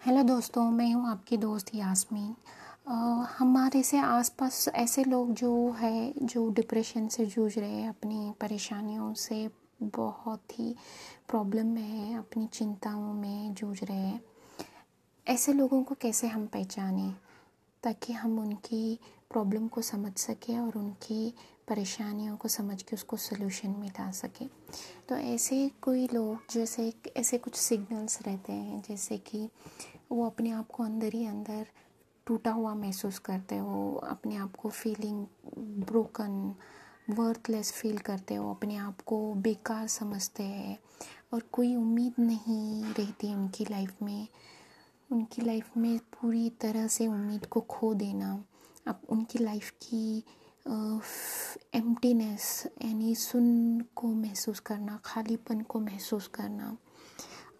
Hello दोस्तों, मैं हूँ आपकी दोस्त यास्मीन। हमारे से आसपास ऐसे लोग जो है, जो डिप्रेशन से जूझ रहे हैं, अपनी परेशानियों से बहुत ही प्रॉब्लम में है, अपनी चिंताओं में जूझ रहे हैं। ऐसे लोगों को कैसे हम पहचानें, ताकि हम उनकी प्रॉब्लम को समझ सके और उनकी परेशानियों को समझ के उसको सोल्यूशन में ला सकें। तो ऐसे कोई लोग, जैसे ऐसे कुछ सिग्नल्स रहते हैं, जैसे कि वो अपने आप को अंदर ही अंदर टूटा हुआ महसूस करते हो, अपने आप को फीलिंग ब्रोकन वर्थलेस फील करते हो, अपने आप को बेकार समझते हैं और कोई उम्मीद नहीं रहती उनकी लाइफ में। उनकी लाइफ में पूरी तरह से उम्मीद को खो देना। अब उनकी लाइफ की एम्प्टीनेस यानी सुन को महसूस करना, खालीपन को महसूस करना,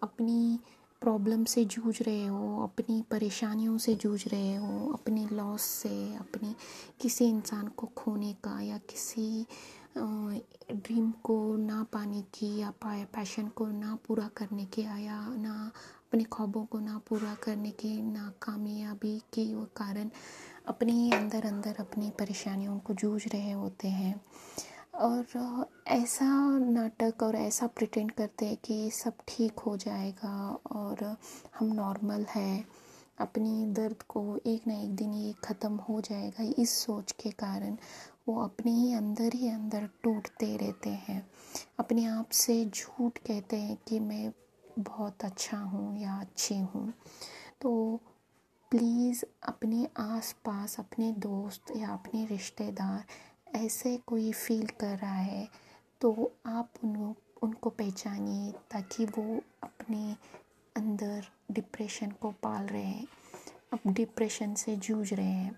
अपनी प्रॉब्लम से जूझ रहे हो, अपनी परेशानियों से जूझ रहे हो, अपने लॉस से, अपनी किसी इंसान को खोने का या किसी ड्रीम को ना पाने की या पाए पैशन को ना पूरा करने के, या ना अपने ख्वाबों को ना पूरा करने की नाकामयाबी के कारण अपने ही अंदर अंदर अपनी परेशानियों को जूझ रहे होते हैं। और ऐसा नाटक और ऐसा प्रिटेंड करते हैं कि सब ठीक हो जाएगा और हम नॉर्मल हैं। अपनी दर्द को एक ना एक दिन ये ख़त्म हो जाएगा इस सोच के कारण वो अपने ही अंदर ही अंदर टूटते रहते हैं। अपने आप से झूठ कहते हैं कि मैं बहुत अच्छा हूँ या अच्छी हूँ। तो प्लीज़ अपने आस पास अपने दोस्त या अपने रिश्तेदार ऐसे कोई फील कर रहा है तो आप उन उनको पहचानिए ताकि वो अपने अंदर डिप्रेशन को पाल रहे हैं। अब डिप्रेशन से जूझ रहे हैं।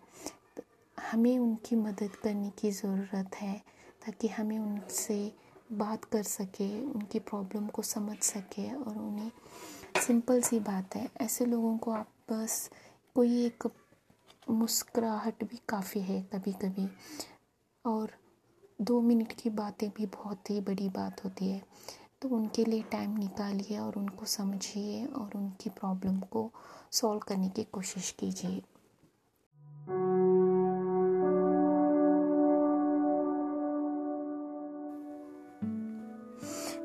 तो हमें उनकी मदद करने की ज़रूरत है ताकि हमें उनसे बात कर सके, उनकी प्रॉब्लम को समझ सके और उन्हें सिंपल सी बात है। ऐसे लोगों को आप बस कोई एक मुस्कुराहट भी काफ़ी है कभी कभी और दो मिनट की बातें भी बहुत ही बड़ी बात होती है। तो उनके लिए टाइम निकालिए और उनको समझिए और उनकी प्रॉब्लम को सॉल्व करने की कोशिश कीजिए।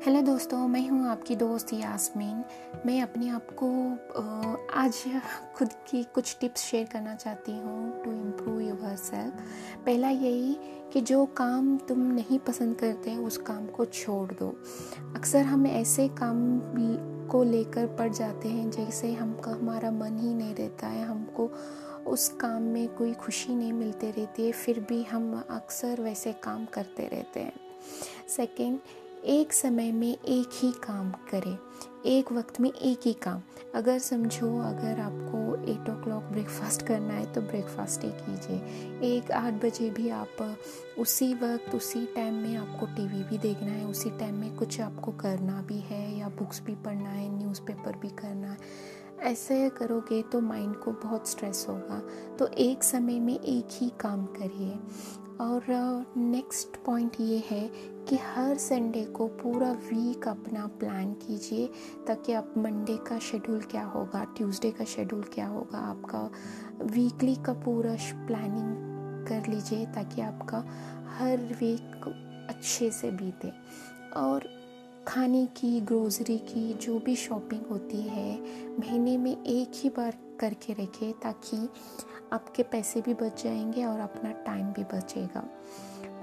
हेलो दोस्तों, मैं हूँ आपकी दोस्त यास्मीन। मैं अपने आप को आज खुद की कुछ टिप्स शेयर करना चाहती हूँ टू इम्प्रूव योर सेल्फ पहला यही कि जो काम तुम नहीं पसंद करते, उस काम को छोड़ दो। अक्सर हम ऐसे काम को लेकर पड़ जाते हैं, जैसे हमका, हमारा मन ही नहीं रहता है, हमको उस काम में कोई खुशी नहीं मिलती रहती है, फिर भी हम अक्सर वैसे काम करते रहते हैं। सेकंड एक समय में एक ही काम करें, एक वक्त में एक ही काम। अगर समझो, अगर आपको एट ओ क्लॉक ब्रेकफास्ट करना है तो ब्रेकफास्ट ही कीजिए एक आठ बजे भी आप उसी वक्त, उसी टाइम में आपको टीवी भी देखना है, उसी टाइम में कुछ आपको करना भी है, या बुक्स भी पढ़ना है न्यूज़पेपर भी करना है। ऐसे करोगे तो माइंड को बहुत स्ट्रेस होगा। तो एक समय में एक ही काम करिए। और नेक्स्ट पॉइंट ये है कि हर संडे को पूरा वीक अपना प्लान कीजिए, ताकि आप मंडे का शेड्यूल क्या होगा ट्यूसडे का शेड्यूल क्या होगा, आपका वीकली का पूरा प्लानिंग कर लीजिए, ताकि आपका हर वीक अच्छे से बीते। और खाने की ग्रोसरी की जो भी शॉपिंग होती है, महीने में एक ही बार करके रखें ताकि आपके पैसे भी बच जाएँगे और अपना टाइम भी बचेगा।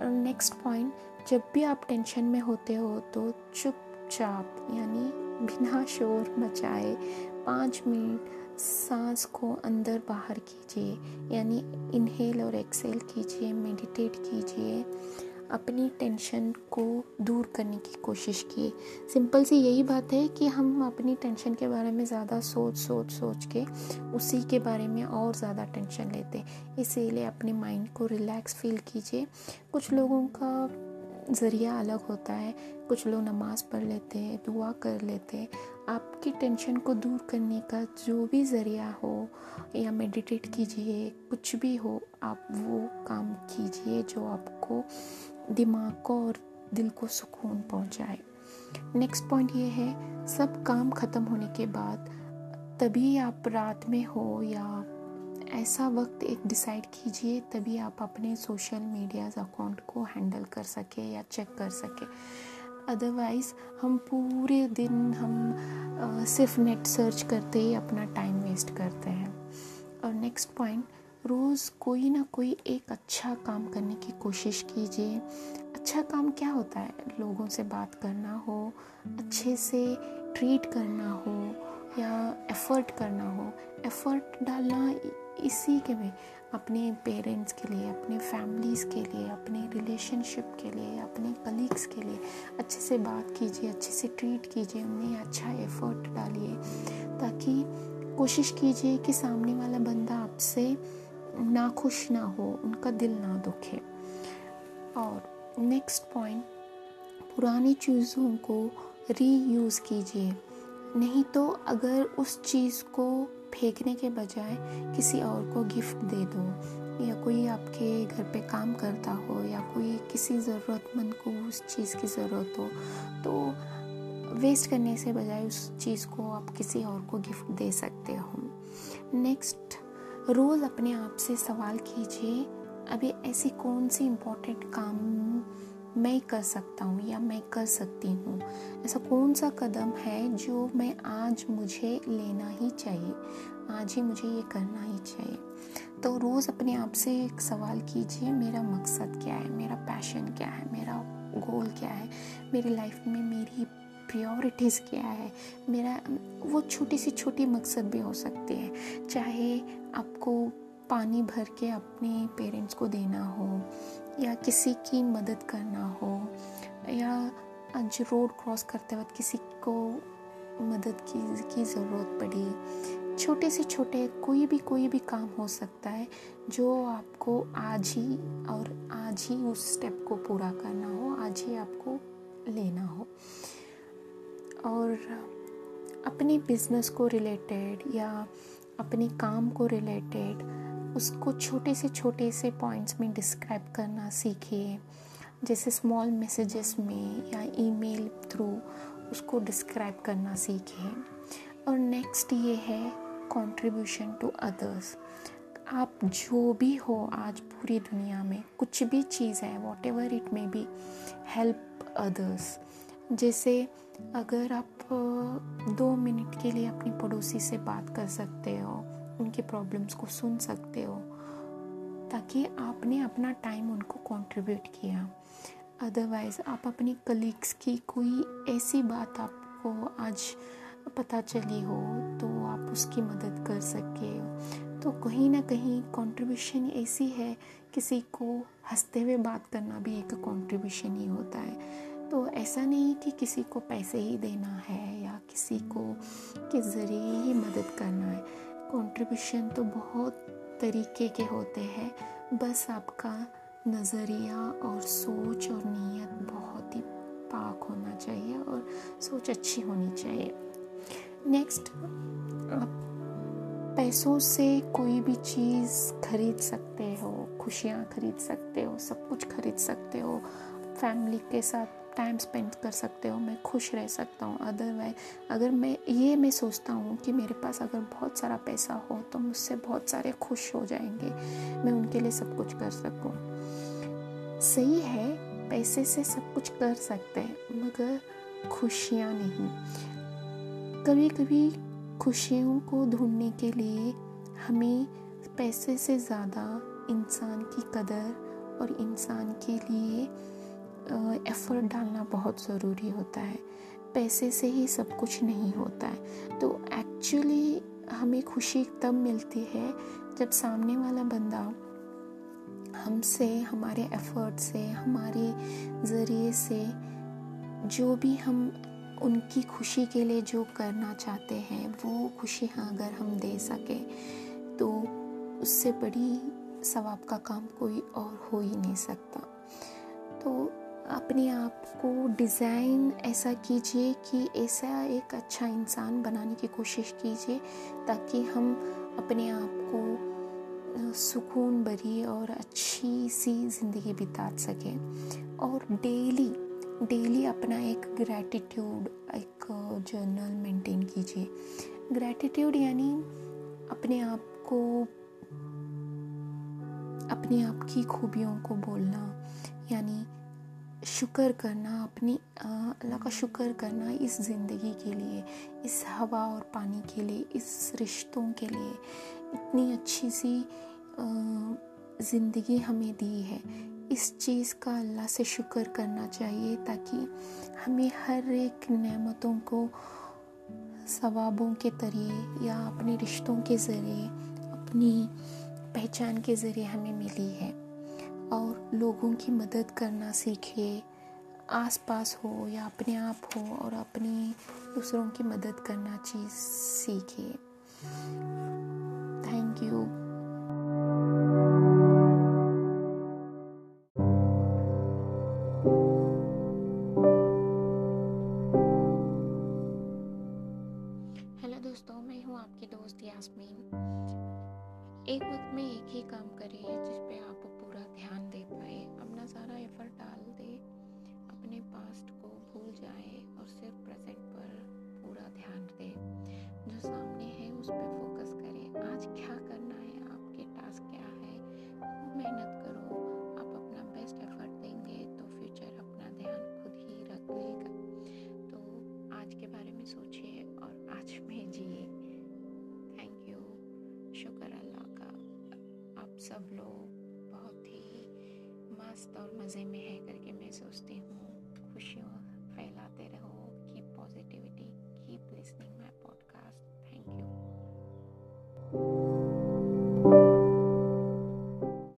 नेक्स्ट पॉइंट जब भी आप टेंशन में होते हो तो चुपचाप यानी बिना शोर मचाए पाँच मिनट सांस को अंदर बाहर कीजिए, यानी इनहेल और एक्सेल कीजिए मेडिटेट कीजिए। अपनी टेंशन को दूर करने की कोशिश किए। सिंपल सी यही बात है कि हम अपनी टेंशन के बारे में ज़्यादा सोच सोच सोच के उसी के बारे में और ज़्यादा टेंशन लेते हैं। इसीलिए अपने माइंड को रिलैक्स फील कीजिए। कुछ लोगों का ज़रिया अलग होता है। कुछ लोग नमाज़ पढ़ लेते हैं, दुआ कर लेते हैं। आपकी टेंशन को दूर करने का जो भी ज़रिया हो या मेडिटेट कीजिए, कुछ भी हो, आप वो काम कीजिए जो आपको दिमाग को और दिल को सुकून पहुँचाए। नेक्स्ट पॉइंट ये है, सब काम ख़त्म होने के बाद तभी आप रात में हो या ऐसा वक्त एक डिसाइड कीजिए तभी आप अपने सोशल मीडिया अकाउंट को हैंडल कर सके या चेक कर सके। अदरवाइज़ हम पूरे दिन हम आ, सिर्फ़ नेट सर्च करते ही अपना टाइम वेस्ट करते हैं। और नेक्स्ट पॉइंट रोज़ कोई ना कोई एक अच्छा काम करने की कोशिश कीजिए। अच्छा काम क्या होता है? लोगों से बात करना हो अच्छे से ट्रीट करना हो या एफ़र्ट करना हो। एफ़र्ट डालना इसी के में अपने पेरेंट्स के लिए, अपने फैमिलीज़ के लिए, अपने रिलेशनशिप के लिए, अपने कलीग्स के लिए, अच्छे से बात कीजिए, अच्छे से ट्रीट कीजिए उन्हें अच्छा एफ़र्ट डालिए, ताकि कोशिश कीजिए कि सामने वाला बंदा आपसे ना खुश ना हो, उनका दिल ना दुखे। और नेक्स्ट पॉइंट पुरानी चीज़ों को रीयूज़ कीजिए। नहीं तो अगर उस चीज़ को फेंकने के बजाय किसी और को गिफ्ट दे दो, या कोई आपके घर पे काम करता हो, या कोई किसी ज़रूरतमंद को उस चीज़ की ज़रूरत हो तो वेस्ट करने से बजाय उस चीज़ को आप किसी और को गिफ्ट दे सकते हो। नेक्स्ट रोज़ अपने आप से सवाल कीजिए, अभी ऐसी कौन सी इम्पोर्टेंट काम मैं कर सकता हूँ या मैं कर सकती हूँ। ऐसा कौन सा कदम है जो मैं आज मुझे लेना ही चाहिए? आज ही मुझे ये करना ही चाहिए। तो रोज़ अपने आप से एक सवाल कीजिए, मेरा मकसद क्या है? मेरा पैशन क्या है? मेरा गोल क्या है? मेरी लाइफ में मेरी प्रायोरिटीज़ क्या है? मेरा, वो छोटी सी छोटी मकसद भी हो सकती है। चाहे आपको पानी भर के अपने पेरेंट्स को देना हो या किसी की मदद करना हो, या आज रोड क्रॉस करते वक्त किसी को मदद की की ज़रूरत पड़ी, छोटे से छोटे कोई भी कोई भी काम हो सकता है, जो आपको आज ही और आज ही उस स्टेप को पूरा करना हो, आज ही आपको लेना हो। और अपने बिज़नेस को रिलेटेड या अपने काम को रिलेटेड उसको छोटे से छोटे से पॉइंट्स में डिस्क्राइब करना सीखिए जैसे स्मॉल मैसेजेस में या ईमेल थ्रू उसको डिस्क्राइब करना सीखिए और नेक्स्ट ये है कंट्रीब्यूशन टू अदर्स आप जो भी हो आज पूरी दुनिया में, कुछ भी चीज़ है whatever it may be help others जैसे अगर आप दो मिनट के लिए अपनी पड़ोसी से बात कर सकते हो उनके प्रॉब्लम्स को सुन सकते हो, ताकि आपने अपना टाइम उनको कंट्रीब्यूट किया। अदरवाइज़ आप अपनी कलीग्स की कोई ऐसी बात आपको आज पता चली हो तो आप उसकी मदद कर सके। तो कहीं ना कहीं कंट्रीब्यूशन ऐसी है, किसी को हँसते हुए बात करना भी एक कंट्रीब्यूशन ही होता है। तो ऐसा नहीं कि किसी को पैसे ही देना है या किसी को, के ज़रिए ही मदद करना है। कंट्रीब्यूशन तो बहुत तरीके के होते हैं। बस आपका नज़रिया और सोच और नीयत बहुत ही पाक होना चाहिए और सोच अच्छी होनी चाहिए। नेक्स्ट आप पैसों से कोई भी चीज़ खरीद सकते हो, खुशियाँ खरीद सकते हो, सब कुछ खरीद सकते हो। फैमिली के साथ टाइम स्पेंड कर सकते हो, मैं खुश रह सकता हूँ। अदरवाइज़ अगर मैं ये मैं सोचता हूँ कि मेरे पास अगर बहुत सारा पैसा हो तो मुझसे बहुत सारे खुश हो जाएँगे। मैं उनके लिए सब कुछ कर सकूँ। सही है, पैसे से सब कुछ कर सकते हैं, मगर खुशियाँ नहीं। कभी कभी खुशियों को ढूँढने के लिए हमें पैसे से ज़्यादा इंसान की कदर और इंसान के लिए एफ़र्ट डालना बहुत ज़रूरी होता है। पैसे से ही सब कुछ नहीं होता है। तो एक्चुअली हमें खुशी तब मिलती है जब सामने वाला बंदा हमसे, हमारे एफ़र्ट से, हमारे ज़रिए से जो भी हम उनकी खुशी के लिए जो करना चाहते हैं, वो खुशी हाँ अगर हम दे सकें तो उससे बड़ी सवाब का काम कोई और हो ही नहीं सकता। तो अपने आप को डिज़ाइन ऐसा कीजिए कि ऐसा एक अच्छा इंसान बनाने की कोशिश कीजिए, ताकि हम अपने आप को सुकून भरी और अच्छी सी ज़िंदगी बिता सकें। और डेली डेली अपना एक ग्रैटिट्यूड एक जर्नल मेंटेन कीजिए। ग्रैटिट्यूड यानी अपने आप को, अपने आप की खूबियों को बोलना, यानी शुक्र करना, अपनी अल्लाह का शुक्र करना इस ज़िंदगी के लिए, इस हवा और पानी के लिए, इस रिश्तों के लिए। इतनी अच्छी सी ज़िंदगी हमें दी है। इस चीज़ का अल्लाह से शुक्र करना चाहिए ताकि हमें हर एक नेमतों को, सवाबों के ज़रिए या अपने रिश्तों के ज़रिए, अपनी पहचान के ज़रिए हमें मिली है। और लोगों की मदद करना सीखिए आसपास हो या अपने आप हो और अपनी दूसरों की मदद करना चीज़ सीखिए थैंक यू आज में जिए थैंक यू शुक्र अल्लाह का। आप सब लोग बहुत ही मस्त और मज़े में है करके मैं सोचती हूँ। खुशियों